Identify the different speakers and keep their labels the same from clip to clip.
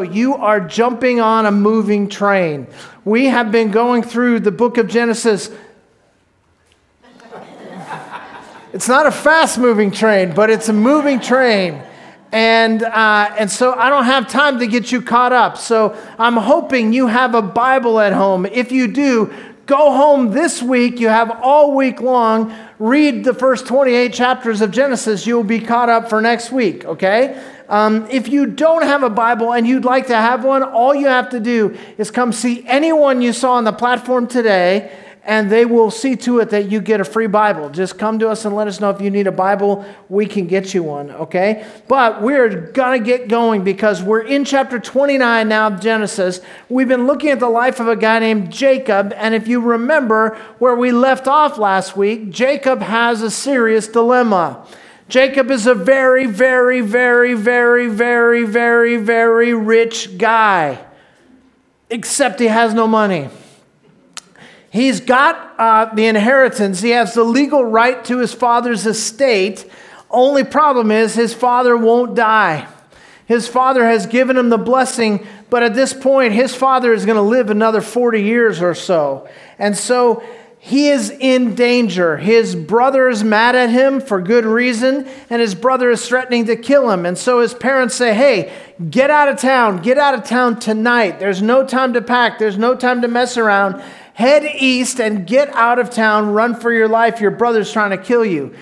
Speaker 1: You are jumping on a moving train. We have been going through the book of Genesis. It's not a fast moving train, but it's a moving train. And, uh, and so I don't have time to get you caught up. So I'm hoping you have a Bible at home. If you do, go home this week. You have all week long. Read the first 28 chapters of Genesis. You'll be caught up for next week, okay? Um, if you don't have a Bible and you'd like to have one, all you have to do is come see anyone you saw on the platform today, and they will see to it that you get a free Bible. Just come to us and let us know if you need a Bible. We can get you one, okay? But we're going to get going because we're in chapter 29 now of Genesis. We've been looking at the life of a guy named Jacob, and if you remember where we left off last week, Jacob has a serious dilemma. Jacob is a very, very, very, very, very, very, very rich guy, except he has no money. He's got uh, the inheritance, he has the legal right to his father's estate. Only problem is his father won't die. His father has given him the blessing, but at this point, his father is going to live another 40 years or so. And so he is in danger. His brother is mad at him for good reason, and his brother is threatening to kill him. And so his parents say, Hey, get out of town. Get out of town tonight. There's no time to pack, there's no time to mess around. Head east and get out of town. Run for your life. Your brother's trying to kill you.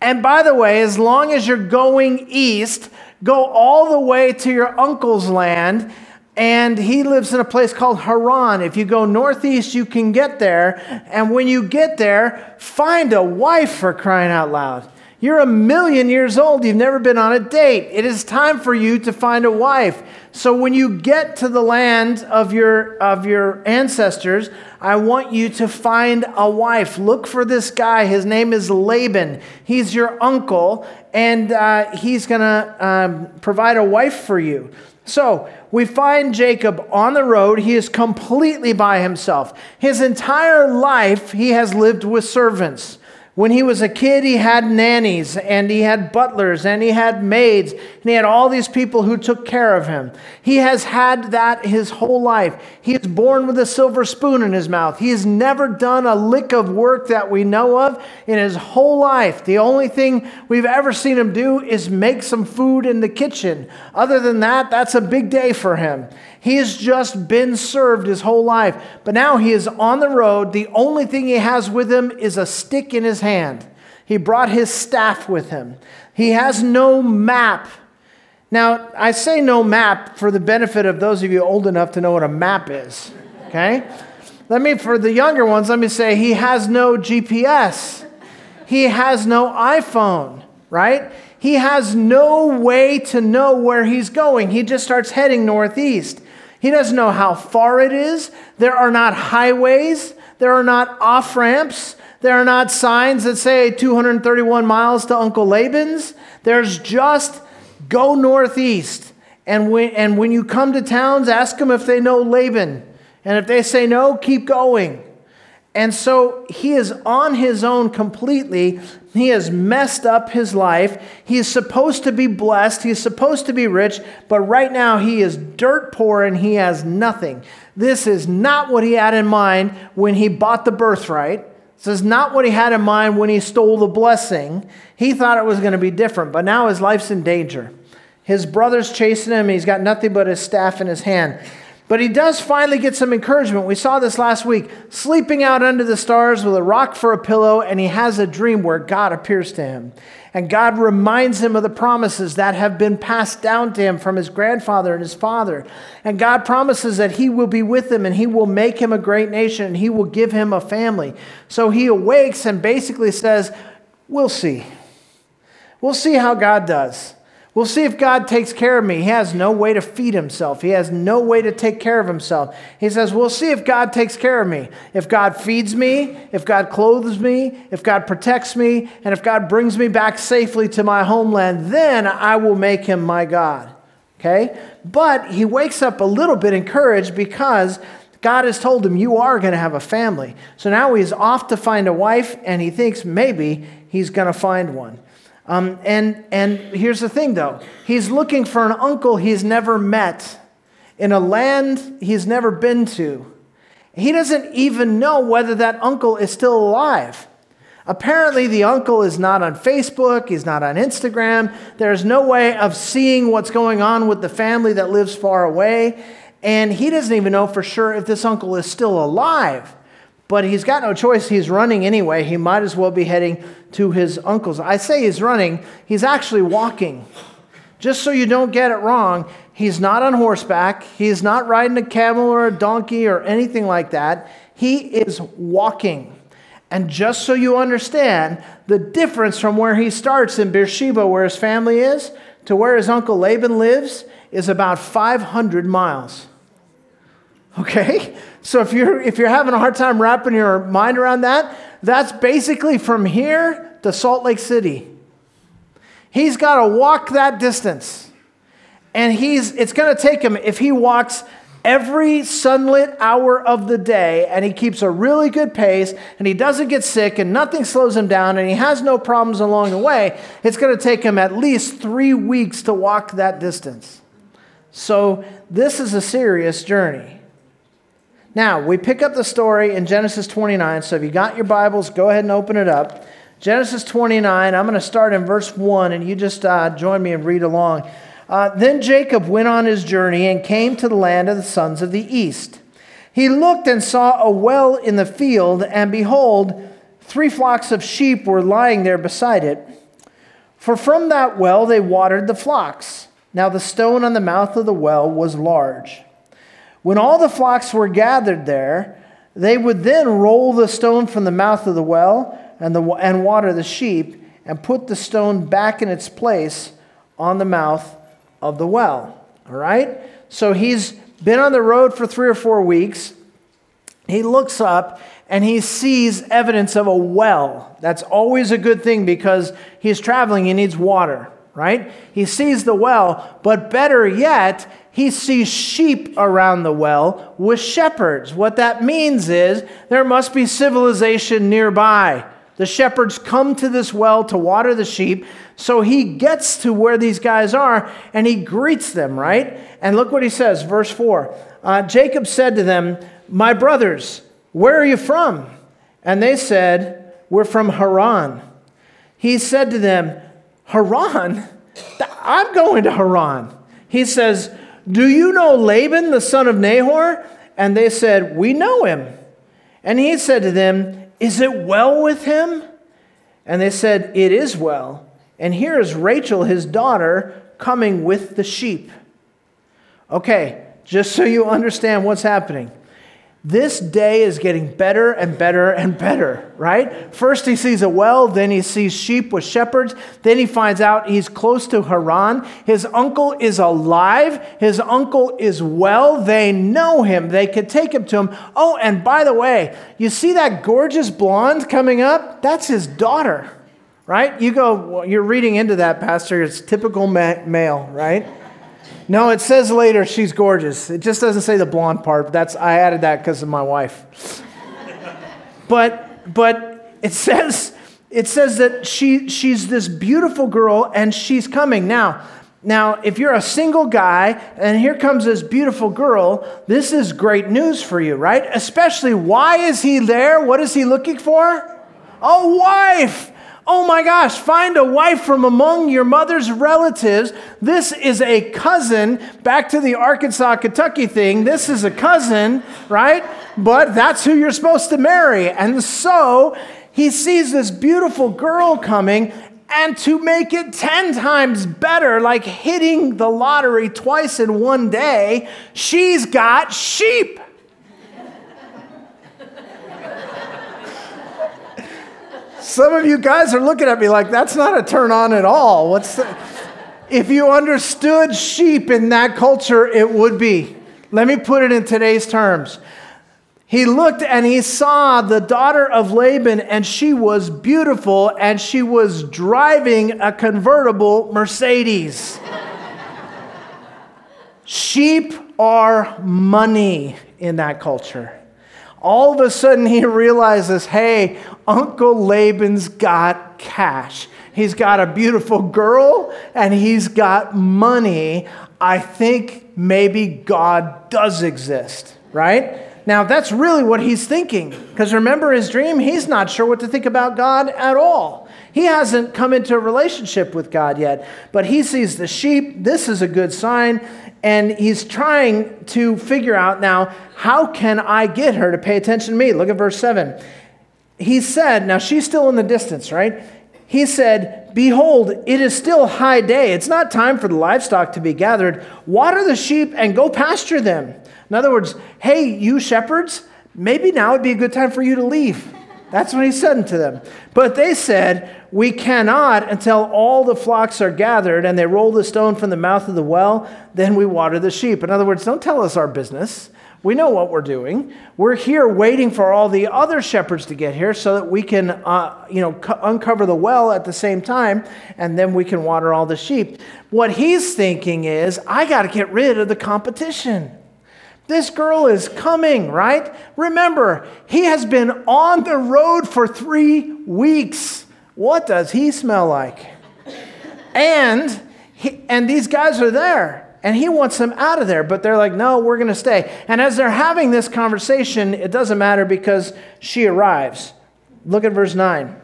Speaker 1: And by the way, as long as you're going east, go all the way to your uncle's land and he lives in a place called Haran. If you go northeast, you can get there. And when you get there, find a wife for crying out loud. You're a million years old. You've never been on a date. It is time for you to find a wife. So when you get to the land of your, of your ancestors, I want you to find a wife. Look for this guy. His name is Laban. He's your uncle, and uh, he's going to um, provide a wife for you. So we find Jacob on the road. He is completely by himself. His entire life, he has lived with servants. When he was a kid, he had nannies and he had butlers and he had maids and he had all these people who took care of him. He has had that his whole life. He is born with a silver spoon in his mouth. He has never done a lick of work that we know of in his whole life. The only thing we've ever seen him do is make some food in the kitchen. Other than that, that's a big day for him. He has just been served his whole life. But now he is on the road. The only thing he has with him is a stick in his hand. He brought his staff with him. He has no map. Now, I say no map for the benefit of those of you old enough to know what a map is. Okay? Let me, for the younger ones, let me say he has no GPS. He has no iPhone, right? He has no way to know where he's going. He just starts heading northeast. He doesn't know how far it is. There are not highways, there are not off ramps, there are not signs that say 231 miles to Uncle Laban's. There's just go northeast. And when, and when you come to towns, ask them if they know Laban. And if they say no, keep going. And so he is on his own completely. He has messed up his life. He is supposed to be blessed. He is supposed to be rich, but right now he is dirt poor and he has nothing. This is not what he had in mind when he bought the birthright. This is not what he had in mind when he stole the blessing. He thought it was going to be different, but now his life's in danger. His brother's chasing him. He's got nothing but his staff in his hand. But he does finally get some encouragement. We saw this last week, sleeping out under the stars with a rock for a pillow, and he has a dream where God appears to him. And God reminds him of the promises that have been passed down to him from his grandfather and his father. And God promises that he will be with him and he will make him a great nation and he will give him a family. So he awakes and basically says, We'll see. We'll see how God does. We'll see if God takes care of me. He has no way to feed himself. He has no way to take care of himself. He says, We'll see if God takes care of me. If God feeds me, if God clothes me, if God protects me, and if God brings me back safely to my homeland, then I will make him my God. Okay? But he wakes up a little bit encouraged because God has told him, You are going to have a family. So now he's off to find a wife, and he thinks maybe he's going to find one. Um, and, and here's the thing, though he's looking for an uncle he's never met. in a land he's never been to. He doesn't even know whether that uncle is still alive. Apparently, the uncle is not on Facebook, he's not on Instagram. There's no way of seeing what's going on with the family that lives far away. And he doesn't even know for sure if this uncle is still alive. But he's got no choice. He's running anyway. He might as well be heading to his uncle's. I say he's running, he's actually walking. Just so you don't get it wrong, he's not on horseback, he's not riding a camel or a donkey or anything like that. He is walking. And just so you understand the difference from where he starts in Beersheba, where his family is, to where his uncle Laban lives, is about 500 miles. Okay? So if you're, if you're having a hard time wrapping your mind around that, that's basically from here to Salt Lake City. He's got to walk that distance. And he's, it's going to take him, if he walks every sunlit hour of the day and he keeps a really good pace and he doesn't get sick and nothing slows him down and he has no problems along the way, it's going to take him at least three weeks to walk that distance. So this is a serious journey. Now, we pick up the story in Genesis 29. So if you got your Bibles, go ahead and open it up. Genesis 29, I'm going to start in verse 1, and you just uh, join me and read along. Uh, then Jacob went on his journey and came to the land of the sons of the east. He looked and saw a well in the field, and behold, three flocks of sheep were lying there beside it. For from that well they watered the flocks. Now the stone on the mouth of the well was large. When all the flocks were gathered there, they would then roll the stone from the mouth of the well and, the, and water the sheep, and put the stone back in its place on the mouth of the well. All right? So he's been on the road for three or four weeks. He looks up and he sees evidence of a well. That's always a good thing because he's traveling, he needs water, right? He sees the well, but better yet, he sees sheep around the well with shepherds. What that means is there must be civilization nearby. The shepherds come to this well to water the sheep. So he gets to where these guys are and he greets them, right? And look what he says, verse 4. Uh, Jacob said to them, My brothers, where are you from? And they said, We're from Haran. He said to them, Haran? I'm going to Haran. He says, Do you know Laban, the son of Nahor? And they said, We know him. And he said to them, Is it well with him? And they said, It is well. And here is Rachel, his daughter, coming with the sheep. Okay, just so you understand what's happening. This day is getting better and better and better, right? First, he sees a well, then he sees sheep with shepherds, then he finds out he's close to Haran. His uncle is alive, his uncle is well. They know him, they could take him to him. Oh, and by the way, you see that gorgeous blonde coming up? That's his daughter right? You go, well, you're reading into that, Pastor. It's typical ma- male, right? No, it says later she's gorgeous. It just doesn't say the blonde part. That's I added that because of my wife. but but it says it says that she she's this beautiful girl and she's coming now. Now, if you're a single guy and here comes this beautiful girl, this is great news for you, right? Especially, why is he there? What is he looking for? A wife. Oh my gosh, find a wife from among your mother's relatives. This is a cousin. Back to the Arkansas, Kentucky thing. This is a cousin, right? But that's who you're supposed to marry. And so he sees this beautiful girl coming, and to make it 10 times better, like hitting the lottery twice in one day, she's got sheep. Some of you guys are looking at me like that's not a turn on at all. What's the... if you understood sheep in that culture, it would be. Let me put it in today's terms. He looked and he saw the daughter of Laban, and she was beautiful, and she was driving a convertible Mercedes. Sheep are money in that culture all of a sudden he realizes hey, Uncle Laban's got cash. He's got a beautiful girl and he's got money. I think maybe God does exist, right? Now, that's really what he's thinking. Because remember his dream? He's not sure what to think about God at all. He hasn't come into a relationship with God yet, but he sees the sheep. This is a good sign. And he's trying to figure out now, how can I get her to pay attention to me? Look at verse 7. He said, now she's still in the distance, right? He said, Behold, it is still high day. It's not time for the livestock to be gathered. Water the sheep and go pasture them. In other words, hey, you shepherds, maybe now would be a good time for you to leave. That's what he said to them. But they said, We cannot until all the flocks are gathered and they roll the stone from the mouth of the well, then we water the sheep. In other words, don't tell us our business. We know what we're doing. We're here waiting for all the other shepherds to get here so that we can, uh, you know, uncover the well at the same time, and then we can water all the sheep. What he's thinking is, I got to get rid of the competition. This girl is coming, right? Remember, he has been on the road for three weeks. What does he smell like? And, he, and these guys are there, and he wants them out of there, but they're like, no, we're going to stay. And as they're having this conversation, it doesn't matter because she arrives. Look at verse 9.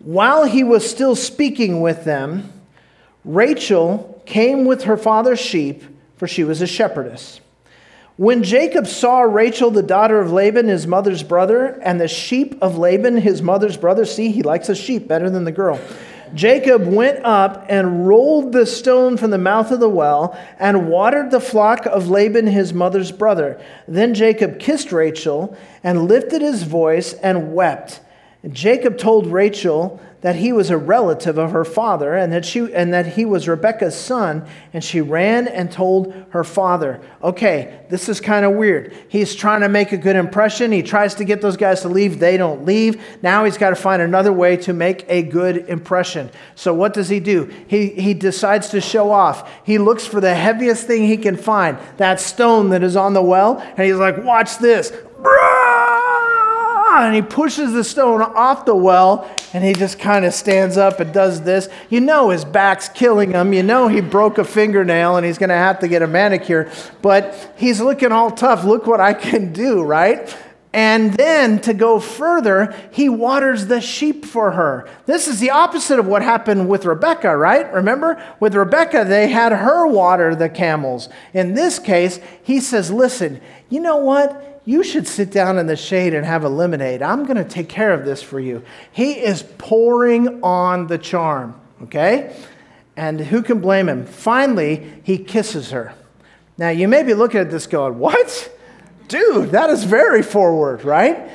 Speaker 1: While he was still speaking with them, Rachel came with her father's sheep for she was a shepherdess. When Jacob saw Rachel, the daughter of Laban, his mother's brother, and the sheep of Laban, his mother's brother, see, he likes the sheep better than the girl. Jacob went up and rolled the stone from the mouth of the well and watered the flock of Laban, his mother's brother. Then Jacob kissed Rachel and lifted his voice and wept. Jacob told Rachel that he was a relative of her father and that, she, and that he was Rebekah's son, and she ran and told her father. Okay, this is kind of weird. He's trying to make a good impression. He tries to get those guys to leave. They don't leave. Now he's got to find another way to make a good impression. So what does he do? He, he decides to show off. He looks for the heaviest thing he can find, that stone that is on the well, and he's like, watch this and he pushes the stone off the well and he just kind of stands up and does this. You know his back's killing him. You know he broke a fingernail and he's going to have to get a manicure, but he's looking all tough. Look what I can do, right? And then to go further, he waters the sheep for her. This is the opposite of what happened with Rebecca, right? Remember? With Rebecca, they had her water the camels. In this case, he says, Listen, you know what? You should sit down in the shade and have a lemonade. I'm going to take care of this for you. He is pouring on the charm, okay? And who can blame him? Finally, he kisses her. Now, you may be looking at this going, What? Dude, that is very forward, right?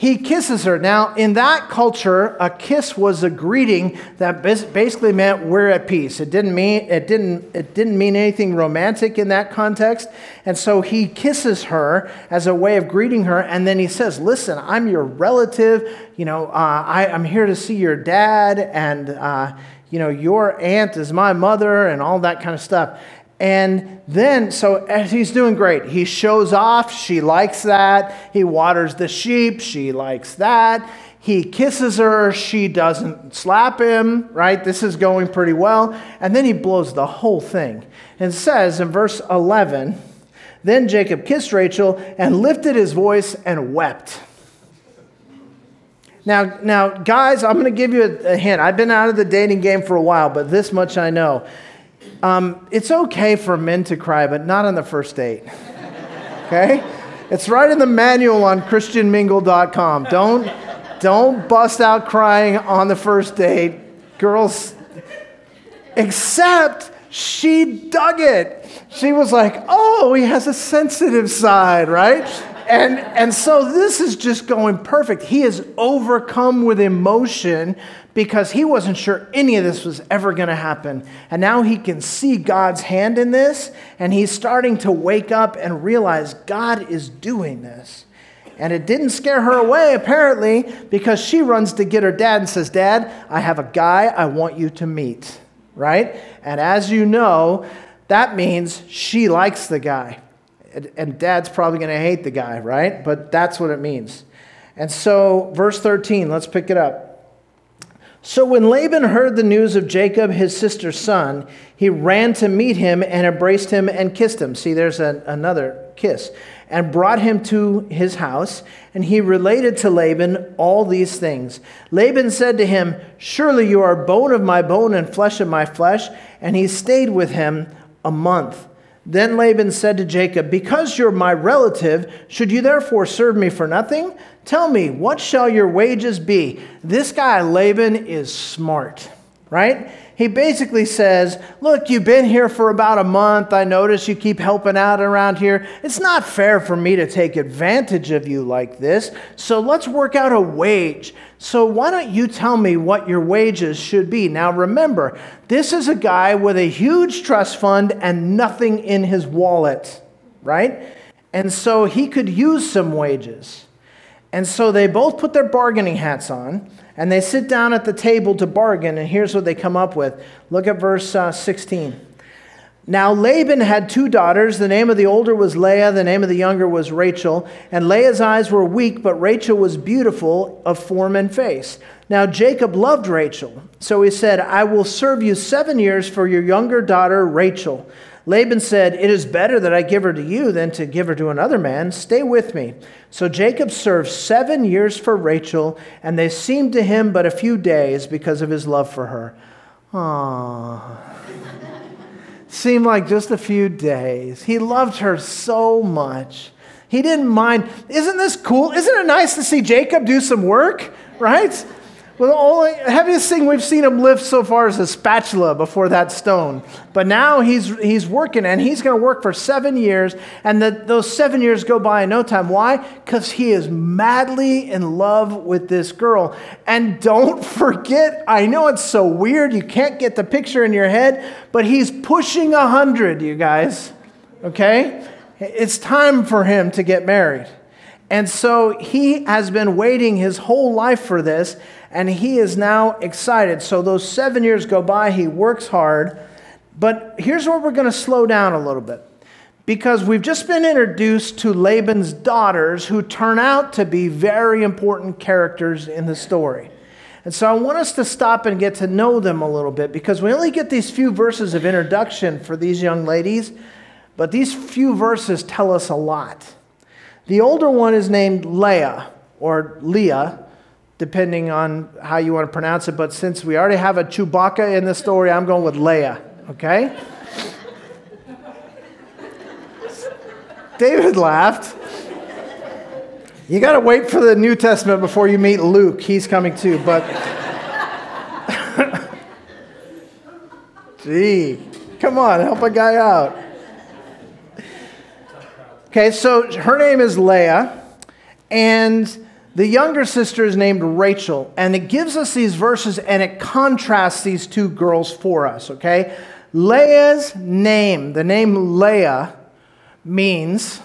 Speaker 1: He kisses her. Now, in that culture, a kiss was a greeting that basically meant we're at peace. It didn't mean it didn't it didn't mean anything romantic in that context. And so he kisses her as a way of greeting her, and then he says, "Listen, I'm your relative. You know, uh, I, am here to see your dad, and uh, you know, your aunt is my mother, and all that kind of stuff." And then, so he's doing great, he shows off. She likes that. He waters the sheep. She likes that. He kisses her. She doesn't slap him, right? This is going pretty well. And then he blows the whole thing. And says in verse 11 Then Jacob kissed Rachel and lifted his voice and wept. Now, now guys, I'm going to give you a, a hint. I've been out of the dating game for a while, but this much I know um, it's okay for men to cry, but not on the first date. Okay? It's right in the manual on ChristianMingle.com. Don't, don't bust out crying on the first date. Girls, except she dug it. She was like, oh, he has a sensitive side, right? And, and so this is just going perfect. He is overcome with emotion because he wasn't sure any of this was ever going to happen. And now he can see God's hand in this, and he's starting to wake up and realize God is doing this. And it didn't scare her away, apparently, because she runs to get her dad and says, Dad, I have a guy I want you to meet, right? And as you know, that means she likes the guy. And dad's probably going to hate the guy, right? But that's what it means. And so, verse 13, let's pick it up. So when Laban heard the news of Jacob, his sister's son, he ran to meet him and embraced him and kissed him. See, there's a, another kiss. And brought him to his house, and he related to Laban all these things. Laban said to him, Surely you are bone of my bone and flesh of my flesh. And he stayed with him a month. Then Laban said to Jacob, Because you're my relative, should you therefore serve me for nothing? Tell me, what shall your wages be? This guy, Laban, is smart, right? He basically says, Look, you've been here for about a month. I notice you keep helping out around here. It's not fair for me to take advantage of you like this. So let's work out a wage. So why don't you tell me what your wages should be? Now remember, this is a guy with a huge trust fund and nothing in his wallet, right? And so he could use some wages. And so they both put their bargaining hats on and they sit down at the table to bargain. And here's what they come up with. Look at verse uh, 16. Now Laban had two daughters. The name of the older was Leah, the name of the younger was Rachel. And Leah's eyes were weak, but Rachel was beautiful of form and face. Now Jacob loved Rachel. So he said, I will serve you seven years for your younger daughter, Rachel. Laban said, It is better that I give her to you than to give her to another man. Stay with me. So Jacob served seven years for Rachel, and they seemed to him but a few days because of his love for her. Aww. seemed like just a few days. He loved her so much. He didn't mind. Isn't this cool? Isn't it nice to see Jacob do some work, right? Well, the only heaviest thing we've seen him lift so far is a spatula before that stone. But now he's, he's working, and he's going to work for seven years, and the, those seven years go by in no time. Why? Because he is madly in love with this girl. And don't forget, I know it's so weird, you can't get the picture in your head, but he's pushing a 100, you guys. Okay? It's time for him to get married. And so he has been waiting his whole life for this and he is now excited. So those seven years go by, he works hard. But here's where we're going to slow down a little bit. Because we've just been introduced to Laban's daughters who turn out to be very important characters in the story. And so I want us to stop and get to know them a little bit because we only get these few verses of introduction for these young ladies, but these few verses tell us a lot. The older one is named Leah or Leah, depending on how you want to pronounce it. But since we already have a Chewbacca in the story, I'm going with Leia, okay? David laughed. You got to wait for the New Testament before you meet Luke. He's coming too, but. Gee, come on, help a guy out. Okay, so her name is Leah, and the younger sister is named Rachel, and it gives us these verses and it contrasts these two girls for us, okay? Leah's name, the name Leah, means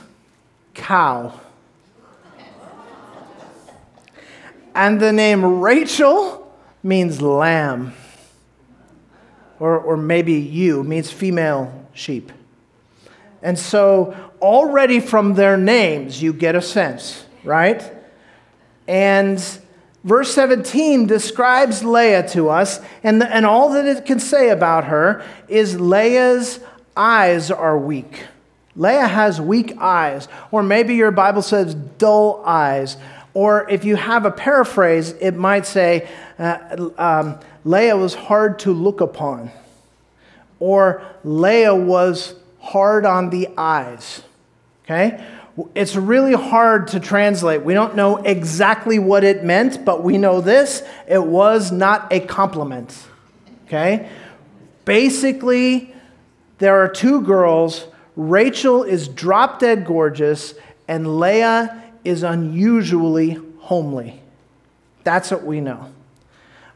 Speaker 1: cow. And the name Rachel means lamb. Or, or maybe you, means female sheep. And so already from their names, you get a sense, right? And verse 17 describes Leah to us, and, the, and all that it can say about her is Leah's eyes are weak. Leah has weak eyes, or maybe your Bible says dull eyes. Or if you have a paraphrase, it might say uh, um, Leah was hard to look upon, or Leah was hard on the eyes. Okay? It's really hard to translate. We don't know exactly what it meant, but we know this it was not a compliment. Okay? Basically, there are two girls. Rachel is drop dead gorgeous, and Leah is unusually homely. That's what we know.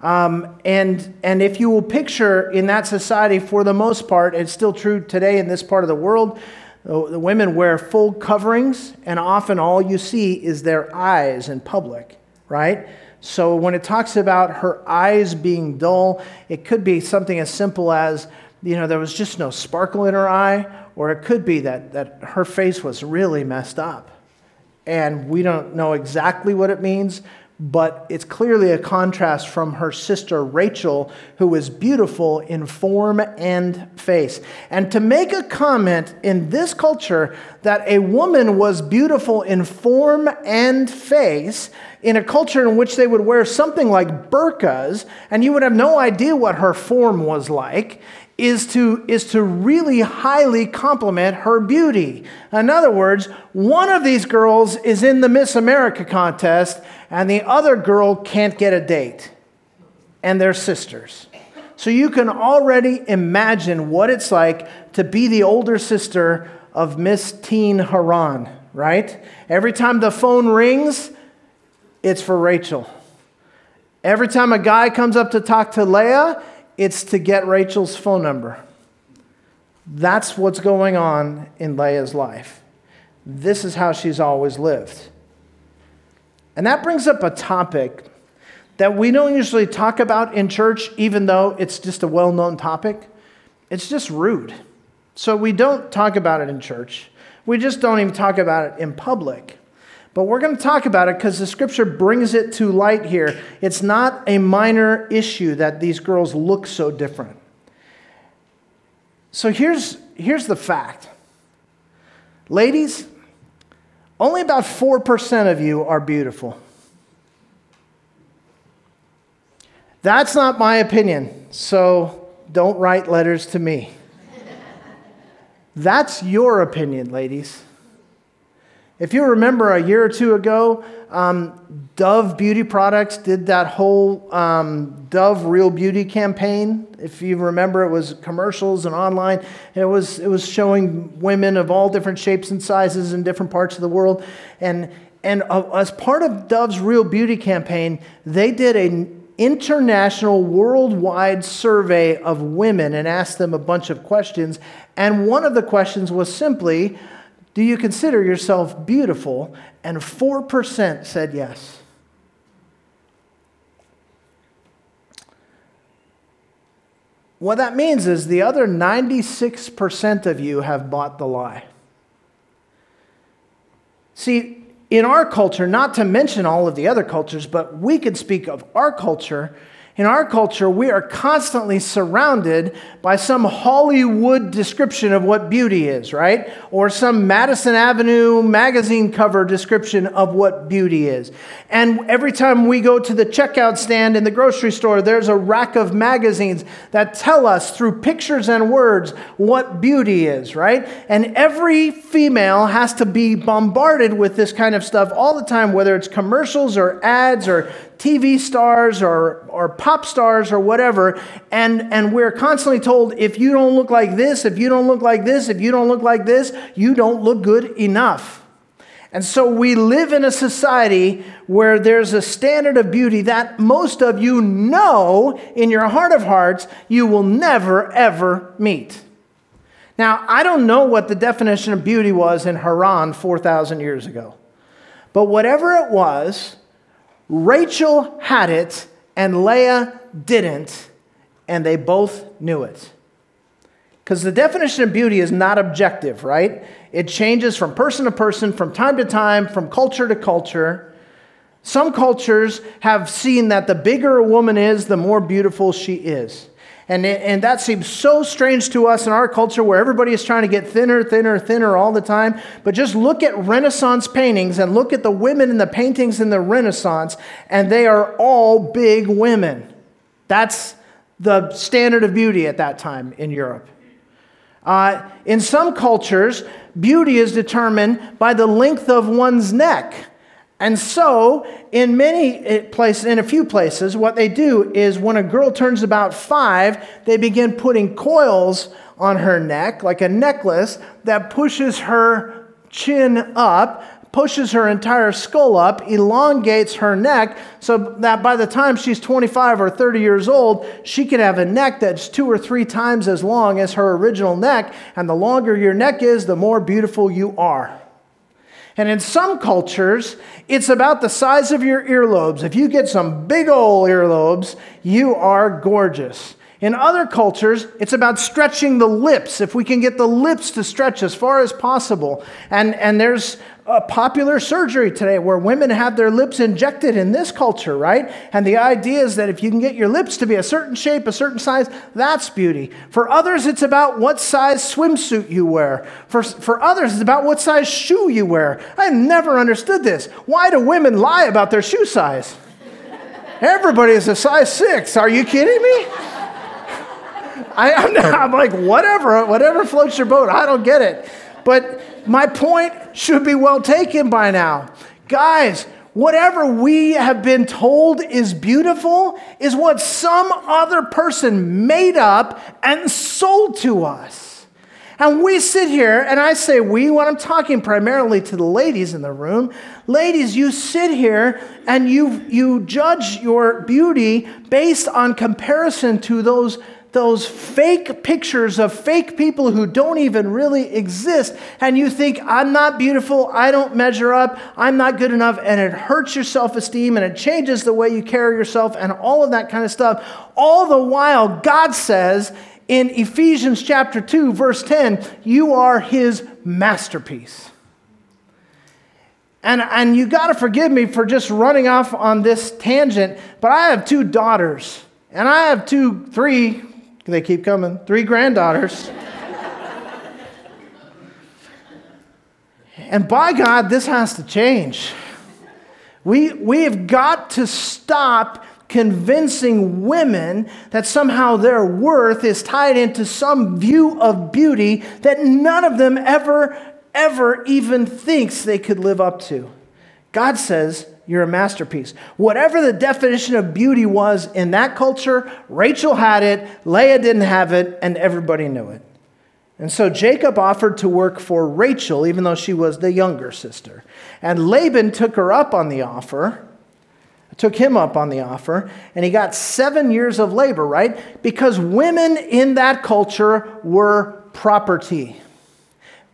Speaker 1: Um, and, and if you will picture in that society, for the most part, it's still true today in this part of the world, the women wear full coverings, and often all you see is their eyes in public, right? So when it talks about her eyes being dull, it could be something as simple as, you know, there was just no sparkle in her eye, or it could be that, that her face was really messed up. And we don't know exactly what it means, but it's clearly a contrast from her sister Rachel, who is beautiful in form and face. And to make a comment in this culture that a woman was beautiful in form and face, in a culture in which they would wear something like burqas, and you would have no idea what her form was like, is to, is to really highly compliment her beauty. In other words, one of these girls is in the Miss America contest, and the other girl can't get a date. And they're sisters. So you can already imagine what it's like to be the older sister of Miss Teen Haran, right? Every time the phone rings, it's for Rachel. Every time a guy comes up to talk to Leah, it's to get Rachel's phone number. That's what's going on in Leah's life. This is how she's always lived. And that brings up a topic that we don't usually talk about in church, even though it's just a well known topic. It's just rude. So we don't talk about it in church. We just don't even talk about it in public. But we're going to talk about it because the scripture brings it to light here. It's not a minor issue that these girls look so different. So here's, here's the fact ladies, only about 4% of you are beautiful. That's not my opinion, so don't write letters to me. That's your opinion, ladies. If you remember a year or two ago, um, Dove Beauty Products did that whole um, Dove Real Beauty campaign. If you remember, it was commercials and online. And it was, it was showing women of all different shapes and sizes in different parts of the world. And, and uh, as part of Dove's Real Beauty campaign, they did an international, worldwide survey of women and asked them a bunch of questions. And one of the questions was simply, do you consider yourself beautiful? And 4% said yes. What that means is the other 96% of you have bought the lie. See, in our culture, not to mention all of the other cultures, but we could speak of our culture, in our culture, we are constantly surrounded by some Hollywood description of what beauty is, right? Or some Madison Avenue magazine cover description of what beauty is. And every time we go to the checkout stand in the grocery store, there's a rack of magazines that tell us through pictures and words what beauty is, right? And every female has to be bombarded with this kind of stuff all the time, whether it's commercials or ads or TV stars or, or pop stars or whatever, and, and we're constantly told if you don't look like this, if you don't look like this, if you don't look like this, you don't look good enough. And so we live in a society where there's a standard of beauty that most of you know in your heart of hearts you will never, ever meet. Now, I don't know what the definition of beauty was in Haran 4,000 years ago, but whatever it was, Rachel had it and Leah didn't, and they both knew it. Because the definition of beauty is not objective, right? It changes from person to person, from time to time, from culture to culture. Some cultures have seen that the bigger a woman is, the more beautiful she is. And, and that seems so strange to us in our culture where everybody is trying to get thinner, thinner, thinner all the time. But just look at Renaissance paintings and look at the women in the paintings in the Renaissance, and they are all big women. That's the standard of beauty at that time in Europe. Uh, in some cultures, beauty is determined by the length of one's neck. And so, in many eh, places, in a few places, what they do is when a girl turns about five, they begin putting coils on her neck, like a necklace that pushes her chin up, pushes her entire skull up, elongates her neck, so that by the time she's 25 or 30 years old, she can have a neck that's two or three times as long as her original neck. And the longer your neck is, the more beautiful you are. And in some cultures, it's about the size of your earlobes. If you get some big old earlobes, you are gorgeous. In other cultures, it's about stretching the lips, if we can get the lips to stretch as far as possible. And, and there's a popular surgery today where women have their lips injected in this culture, right? And the idea is that if you can get your lips to be a certain shape, a certain size, that's beauty. For others, it's about what size swimsuit you wear. For, for others, it's about what size shoe you wear. I never understood this. Why do women lie about their shoe size? Everybody is a size six. Are you kidding me? I, am I'm like, whatever, whatever floats your boat. I don't get it. But my point should be well taken by now. Guys, whatever we have been told is beautiful is what some other person made up and sold to us. And we sit here, and I say we when I'm talking primarily to the ladies in the room. Ladies, you sit here and you, you judge your beauty based on comparison to those those fake pictures of fake people who don't even really exist, and you think, I'm not beautiful, I don't measure up, I'm not good enough, and it hurts your self esteem and it changes the way you carry yourself and all of that kind of stuff. All the while, God says in Ephesians chapter 2, verse 10, you are his masterpiece. And, and you got to forgive me for just running off on this tangent, but I have two daughters, and I have two, three, they keep coming. Three granddaughters. and by God, this has to change. We, we have got to stop convincing women that somehow their worth is tied into some view of beauty that none of them ever, ever even thinks they could live up to. God says, you're a masterpiece. Whatever the definition of beauty was in that culture, Rachel had it, Leah didn't have it, and everybody knew it. And so Jacob offered to work for Rachel, even though she was the younger sister. And Laban took her up on the offer, took him up on the offer, and he got seven years of labor, right? Because women in that culture were property.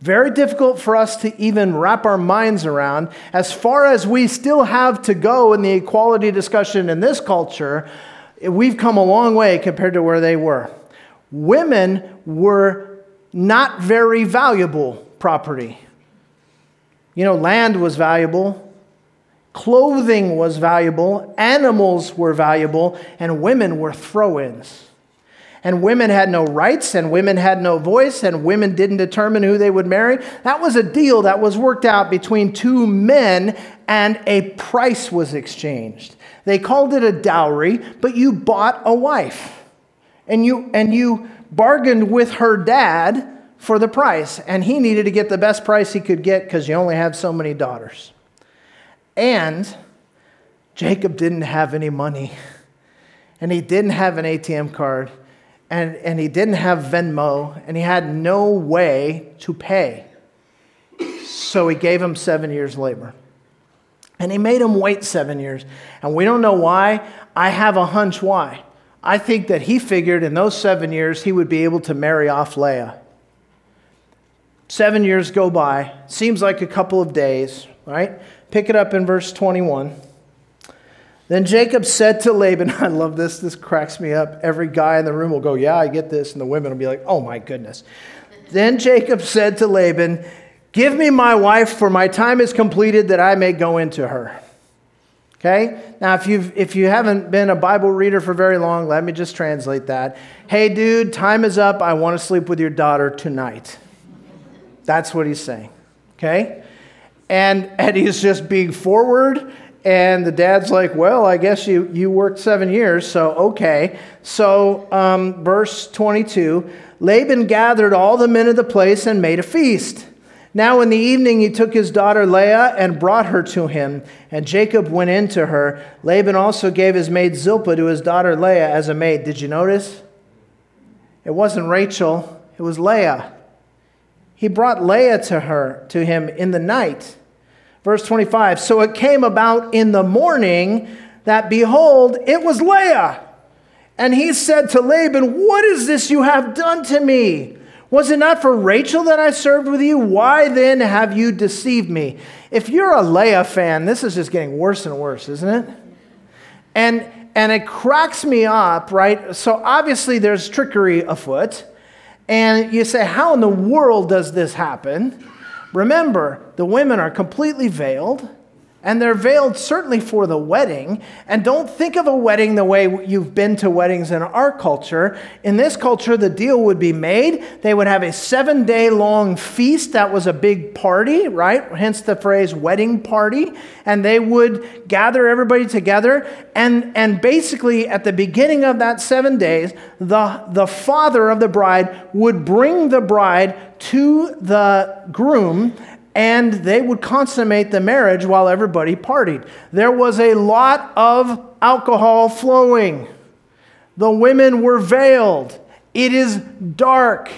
Speaker 1: Very difficult for us to even wrap our minds around. As far as we still have to go in the equality discussion in this culture, we've come a long way compared to where they were. Women were not very valuable property. You know, land was valuable, clothing was valuable, animals were valuable, and women were throw ins and women had no rights and women had no voice and women didn't determine who they would marry. That was a deal that was worked out between two men and a price was exchanged. They called it a dowry, but you bought a wife. And you and you bargained with her dad for the price and he needed to get the best price he could get cuz you only had so many daughters. And Jacob didn't have any money. And he didn't have an ATM card and, and he didn't have Venmo, and he had no way to pay. So he gave him seven years' labor. And he made him wait seven years. And we don't know why. I have a hunch why. I think that he figured in those seven years he would be able to marry off Leah. Seven years go by. Seems like a couple of days, right? Pick it up in verse 21. Then Jacob said to Laban, I love this, this cracks me up. Every guy in the room will go, Yeah, I get this. And the women will be like, Oh my goodness. Then Jacob said to Laban, Give me my wife, for my time is completed that I may go into her. Okay? Now, if, you've, if you haven't been a Bible reader for very long, let me just translate that. Hey, dude, time is up. I want to sleep with your daughter tonight. That's what he's saying. Okay? And, and he's just being forward and the dad's like, Well, I guess you, you worked seven years, so okay. So, um, verse 22 Laban gathered all the men of the place and made a feast. Now, in the evening, he took his daughter Leah and brought her to him, and Jacob went in to her. Laban also gave his maid Zilpah to his daughter Leah as a maid. Did you notice? It wasn't Rachel, it was Leah. He brought Leah to her, to him in the night. Verse 25 So it came about in the morning that, behold, it was Leah. And he said to Laban, What is this you have done to me? Was it not for Rachel that I served with you? Why then have you deceived me? If you're a Leah fan, this is just getting worse and worse, isn't it? And And it cracks me up, right? So obviously there's trickery afoot. And you say, how in the world does this happen? Remember, the women are completely veiled and they're veiled certainly for the wedding. And don't think of a wedding the way you've been to weddings in our culture. In this culture, the deal would be made. They would have a seven day long feast that was a big party, right? Hence the phrase wedding party. And they would gather everybody together. And, and basically, at the beginning of that seven days, the, the father of the bride would bring the bride to the groom and they would consummate the marriage while everybody partied. There was a lot of alcohol flowing. The women were veiled. It is dark.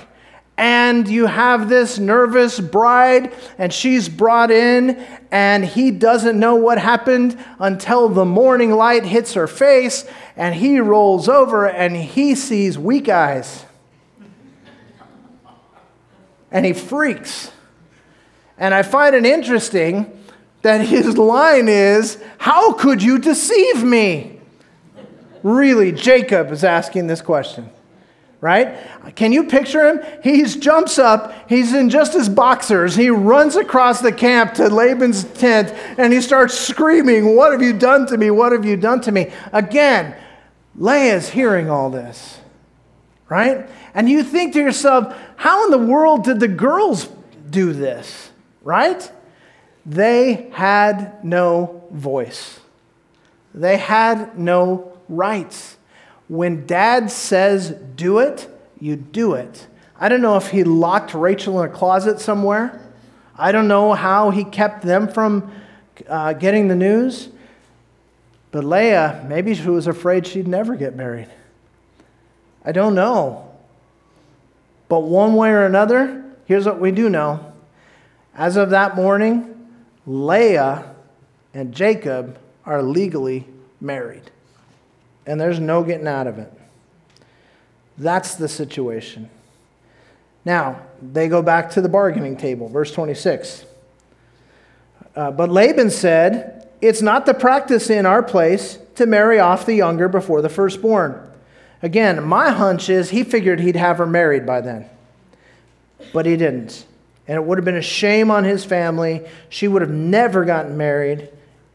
Speaker 1: And you have this nervous bride, and she's brought in, and he doesn't know what happened until the morning light hits her face, and he rolls over and he sees weak eyes. And he freaks. And I find it interesting that his line is, How could you deceive me? Really, Jacob is asking this question, right? Can you picture him? He jumps up, he's in just his boxers, he runs across the camp to Laban's tent, and he starts screaming, What have you done to me? What have you done to me? Again, Leah's hearing all this, right? And you think to yourself, How in the world did the girls do this? Right? They had no voice, they had no rights. When dad says do it, you do it. I don't know if he locked Rachel in a closet somewhere. I don't know how he kept them from uh, getting the news. But Leah, maybe she was afraid she'd never get married. I don't know. But one way or another, here's what we do know as of that morning, Leah and Jacob are legally married. And there's no getting out of it. That's the situation. Now, they go back to the bargaining table, verse 26. Uh, but Laban said, It's not the practice in our place to marry off the younger before the firstborn. Again, my hunch is he figured he'd have her married by then, but he didn't and it would have been a shame on his family. She would have never gotten married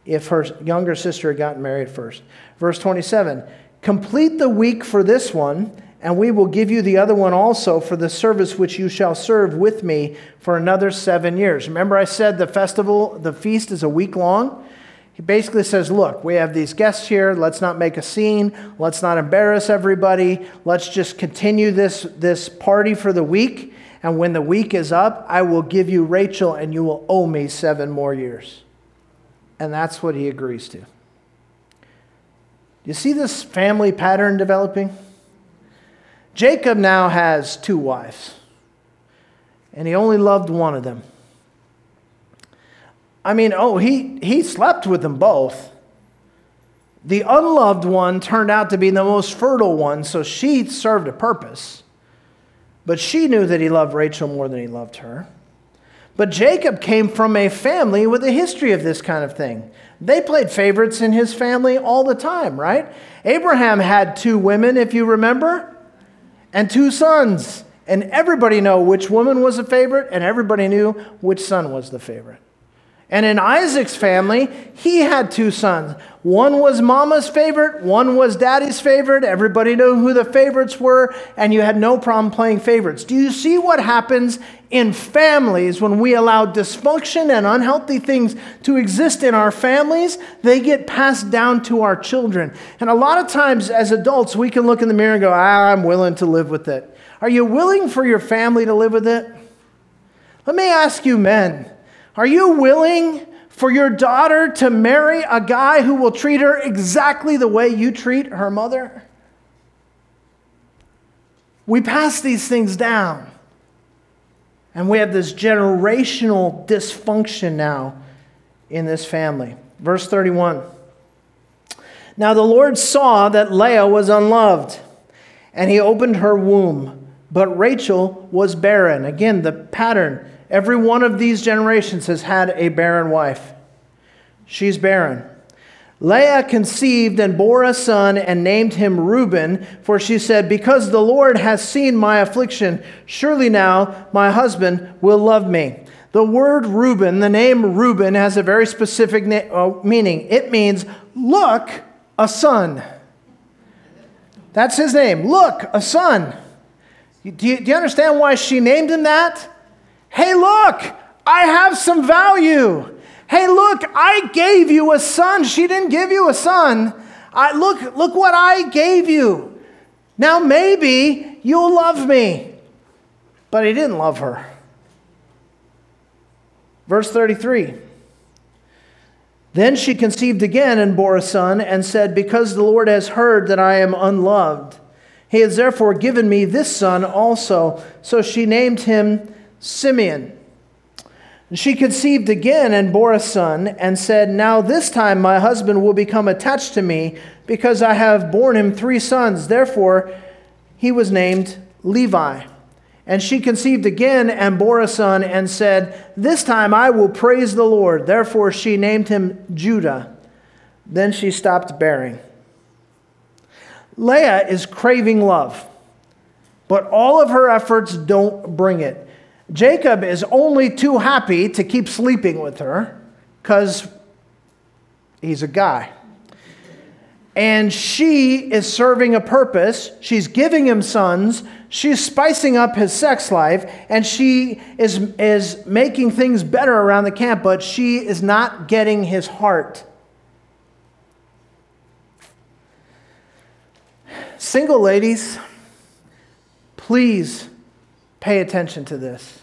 Speaker 1: if her younger sister had gotten married first. Verse 27 Complete the week for this one, and we will give you the other one also for the service which you shall serve with me for another seven years. Remember, I said the festival, the feast is a week long? He basically says, Look, we have these guests here. Let's not make a scene. Let's not embarrass everybody. Let's just continue this, this party for the week. And when the week is up, I will give you Rachel, and you will owe me seven more years. And that's what he agrees to. You see this family pattern developing? Jacob now has two wives, and he only loved one of them. I mean, oh, he, he slept with them both. The unloved one turned out to be the most fertile one, so she served a purpose. But she knew that he loved Rachel more than he loved her. But Jacob came from a family with a history of this kind of thing. They played favorites in his family all the time, right? Abraham had two women, if you remember, and two sons. And everybody knew which woman was a favorite, and everybody knew which son was the favorite. And in Isaac's family, he had two sons. One was mama's favorite, one was daddy's favorite. Everybody knew who the favorites were, and you had no problem playing favorites. Do you see what happens in families when we allow dysfunction and unhealthy things to exist in our families? They get passed down to our children. And a lot of times, as adults, we can look in the mirror and go, ah, I'm willing to live with it. Are you willing for your family to live with it? Let me ask you, men. Are you willing for your daughter to marry a guy who will treat her exactly the way you treat her mother? We pass these things down. And we have this generational dysfunction now in this family. Verse 31. Now the Lord saw that Leah was unloved, and he opened her womb, but Rachel was barren. Again, the pattern Every one of these generations has had a barren wife. She's barren. Leah conceived and bore a son and named him Reuben, for she said, Because the Lord has seen my affliction, surely now my husband will love me. The word Reuben, the name Reuben, has a very specific na- uh, meaning. It means, Look, a son. That's his name. Look, a son. Do you, do you understand why she named him that? Hey, look, I have some value. Hey, look, I gave you a son. She didn't give you a son. I, look, look what I gave you. Now maybe you'll love me. But he didn't love her. Verse 33. Then she conceived again and bore a son, and said, Because the Lord has heard that I am unloved, he has therefore given me this son also. So she named him Simeon. And she conceived again and bore a son, and said, Now this time my husband will become attached to me, because I have borne him three sons. Therefore he was named Levi. And she conceived again and bore a son and said, This time I will praise the Lord. Therefore she named him Judah. Then she stopped bearing. Leah is craving love, but all of her efforts don't bring it. Jacob is only too happy to keep sleeping with her because he's a guy. And she is serving a purpose. She's giving him sons. She's spicing up his sex life. And she is, is making things better around the camp, but she is not getting his heart. Single ladies, please pay attention to this.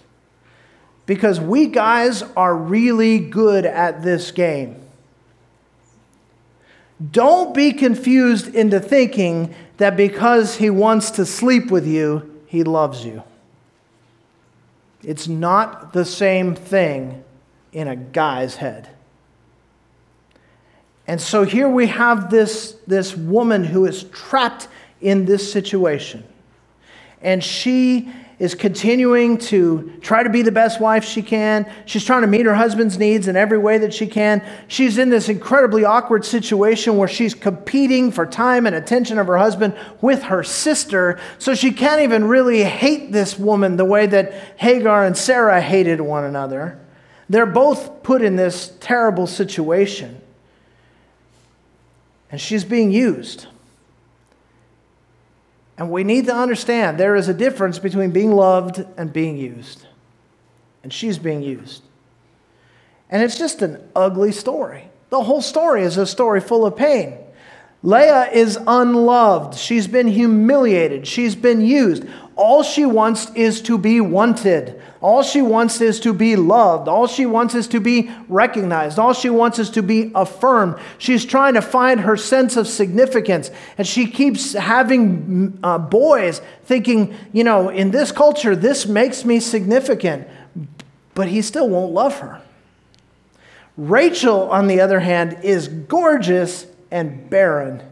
Speaker 1: Because we guys are really good at this game. Don't be confused into thinking that because he wants to sleep with you, he loves you. It's not the same thing in a guy's head. And so here we have this, this woman who is trapped in this situation. And she is continuing to try to be the best wife she can. She's trying to meet her husband's needs in every way that she can. She's in this incredibly awkward situation where she's competing for time and attention of her husband with her sister. So she can't even really hate this woman the way that Hagar and Sarah hated one another. They're both put in this terrible situation. And she's being used. And we need to understand there is a difference between being loved and being used. And she's being used. And it's just an ugly story. The whole story is a story full of pain. Leah is unloved. She's been humiliated. She's been used. All she wants is to be wanted. All she wants is to be loved. All she wants is to be recognized. All she wants is to be affirmed. She's trying to find her sense of significance. And she keeps having uh, boys thinking, you know, in this culture, this makes me significant. But he still won't love her. Rachel, on the other hand, is gorgeous and barren.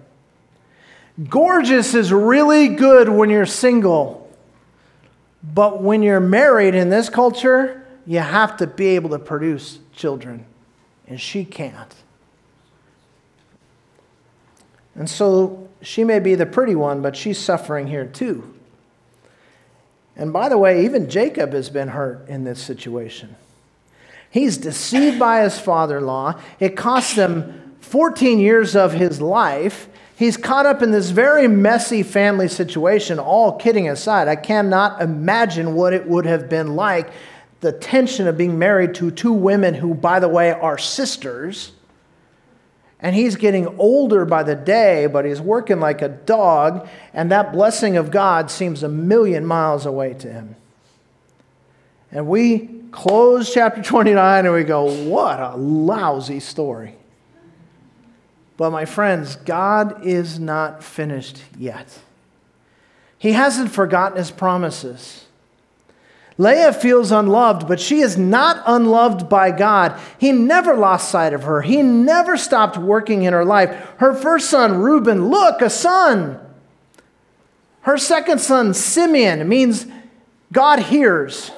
Speaker 1: Gorgeous is really good when you're single, but when you're married in this culture, you have to be able to produce children, and she can't. And so she may be the pretty one, but she's suffering here too. And by the way, even Jacob has been hurt in this situation. He's deceived by his father in law. It cost him 14 years of his life, he's caught up in this very messy family situation, all kidding aside. I cannot imagine what it would have been like the tension of being married to two women who, by the way, are sisters. And he's getting older by the day, but he's working like a dog, and that blessing of God seems a million miles away to him. And we close chapter 29 and we go, what a lousy story. But my friends, God is not finished yet. He hasn't forgotten his promises. Leah feels unloved, but she is not unloved by God. He never lost sight of her. He never stopped working in her life. Her first son, Reuben, look, a son. Her second son, Simeon, means God hears.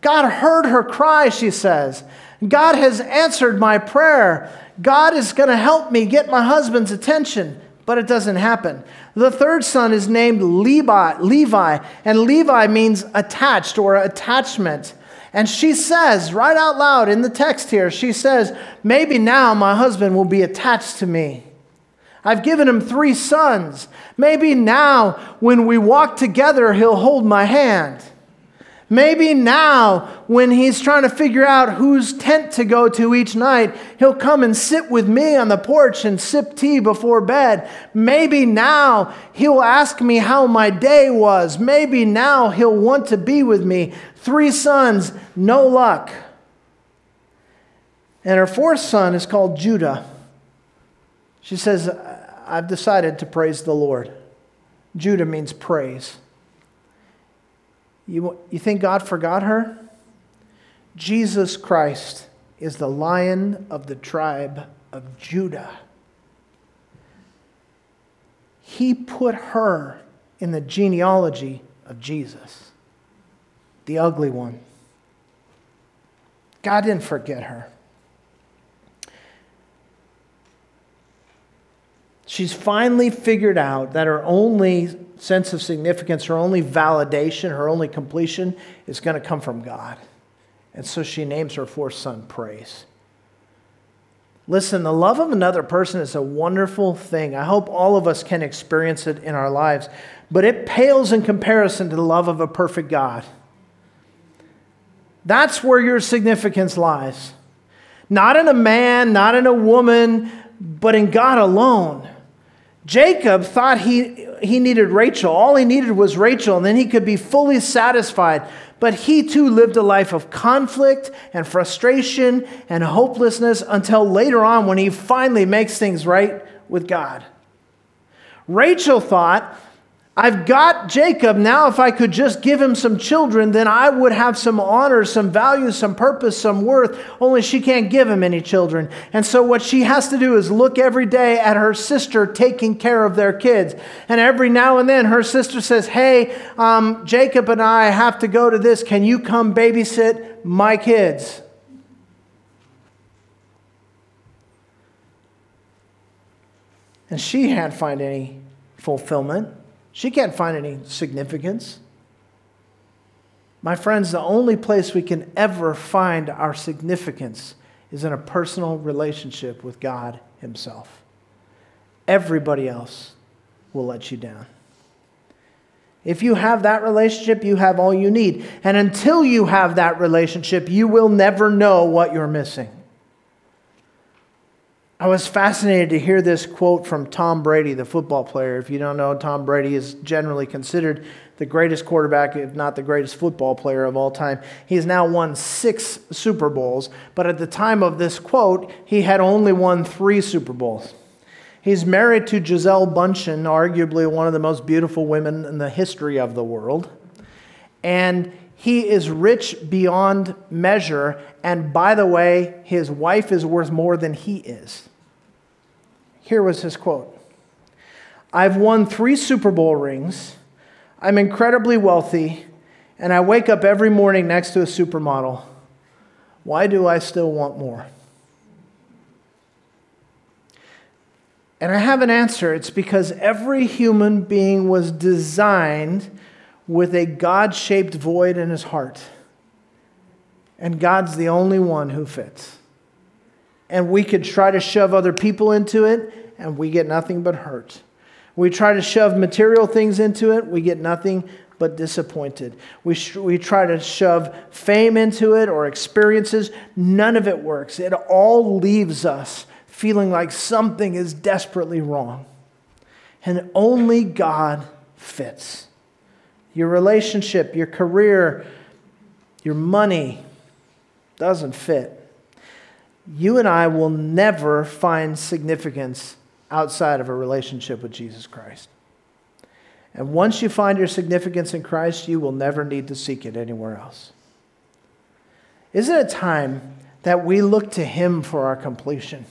Speaker 1: God heard her cry, she says. God has answered my prayer. God is going to help me get my husband's attention, but it doesn't happen. The third son is named Levi, Levi, and Levi means attached or attachment. And she says, right out loud in the text here, she says, Maybe now my husband will be attached to me. I've given him three sons. Maybe now, when we walk together, he'll hold my hand. Maybe now, when he's trying to figure out whose tent to go to each night, he'll come and sit with me on the porch and sip tea before bed. Maybe now he'll ask me how my day was. Maybe now he'll want to be with me. Three sons, no luck. And her fourth son is called Judah. She says, I've decided to praise the Lord. Judah means praise. You, you think God forgot her? Jesus Christ is the lion of the tribe of Judah. He put her in the genealogy of Jesus, the ugly one. God didn't forget her. She's finally figured out that her only sense of significance, her only validation, her only completion is going to come from God. And so she names her fourth son Praise. Listen, the love of another person is a wonderful thing. I hope all of us can experience it in our lives, but it pales in comparison to the love of a perfect God. That's where your significance lies. Not in a man, not in a woman, but in God alone. Jacob thought he, he needed Rachel. All he needed was Rachel, and then he could be fully satisfied. But he too lived a life of conflict and frustration and hopelessness until later on when he finally makes things right with God. Rachel thought I've got Jacob. Now, if I could just give him some children, then I would have some honor, some value, some purpose, some worth. Only she can't give him any children. And so, what she has to do is look every day at her sister taking care of their kids. And every now and then, her sister says, Hey, um, Jacob and I have to go to this. Can you come babysit my kids? And she can't find any fulfillment. She can't find any significance. My friends, the only place we can ever find our significance is in a personal relationship with God Himself. Everybody else will let you down. If you have that relationship, you have all you need. And until you have that relationship, you will never know what you're missing. I was fascinated to hear this quote from Tom Brady, the football player. If you don't know, Tom Brady is generally considered the greatest quarterback, if not the greatest football player of all time. He has now won six Super Bowls, but at the time of this quote, he had only won three Super Bowls. He's married to Gisele Bündchen, arguably one of the most beautiful women in the history of the world. And he is rich beyond measure. And by the way, his wife is worth more than he is. Here was his quote I've won three Super Bowl rings. I'm incredibly wealthy, and I wake up every morning next to a supermodel. Why do I still want more? And I have an answer. It's because every human being was designed with a God shaped void in his heart. And God's the only one who fits and we could try to shove other people into it, and we get nothing but hurt. We try to shove material things into it, we get nothing but disappointed. We, sh- we try to shove fame into it or experiences, none of it works. It all leaves us feeling like something is desperately wrong. And only God fits. Your relationship, your career, your money doesn't fit you and I will never find significance outside of a relationship with Jesus Christ. And once you find your significance in Christ, you will never need to seek it anywhere else. Isn't it time that we look to Him for our completion?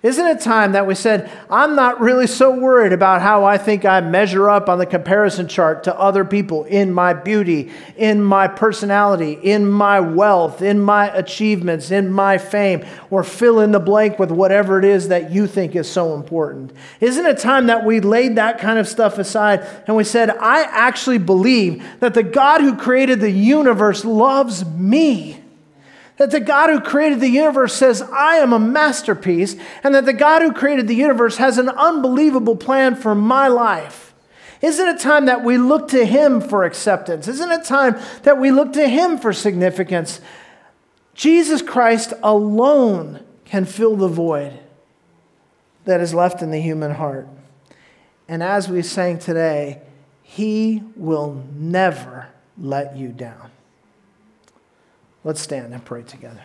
Speaker 1: Isn't it time that we said, I'm not really so worried about how I think I measure up on the comparison chart to other people in my beauty, in my personality, in my wealth, in my achievements, in my fame, or fill in the blank with whatever it is that you think is so important? Isn't it time that we laid that kind of stuff aside and we said, I actually believe that the God who created the universe loves me? That the God who created the universe says, I am a masterpiece, and that the God who created the universe has an unbelievable plan for my life. Isn't it time that we look to Him for acceptance? Isn't it time that we look to Him for significance? Jesus Christ alone can fill the void that is left in the human heart. And as we sang today, He will never let you down. Let's stand and pray together.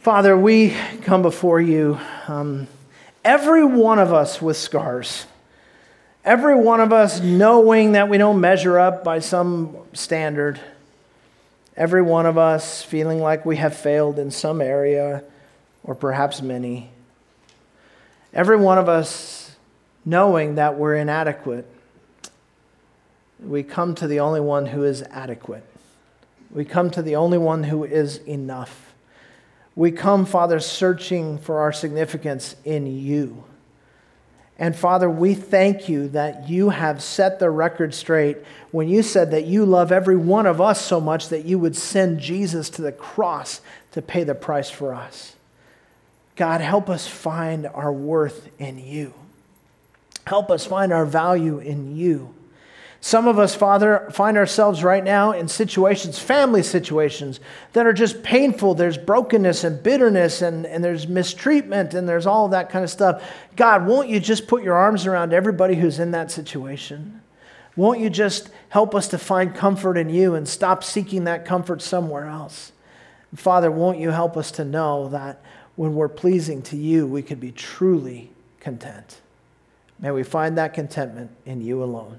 Speaker 1: Father, we come before you, um, every one of us with scars. Every one of us knowing that we don't measure up by some standard. Every one of us feeling like we have failed in some area, or perhaps many. Every one of us knowing that we're inadequate we come to the only one who is adequate. We come to the only one who is enough. We come, Father, searching for our significance in you. And Father, we thank you that you have set the record straight when you said that you love every one of us so much that you would send Jesus to the cross to pay the price for us. God, help us find our worth in you. Help us find our value in you. Some of us, Father, find ourselves right now in situations, family situations, that are just painful. There's brokenness and bitterness, and, and there's mistreatment, and there's all that kind of stuff. God, won't you just put your arms around everybody who's in that situation? Won't you just help us to find comfort in you and stop seeking that comfort somewhere else? Father, won't you help us to know that when we're pleasing to you, we can be truly content? May we find that contentment in you alone.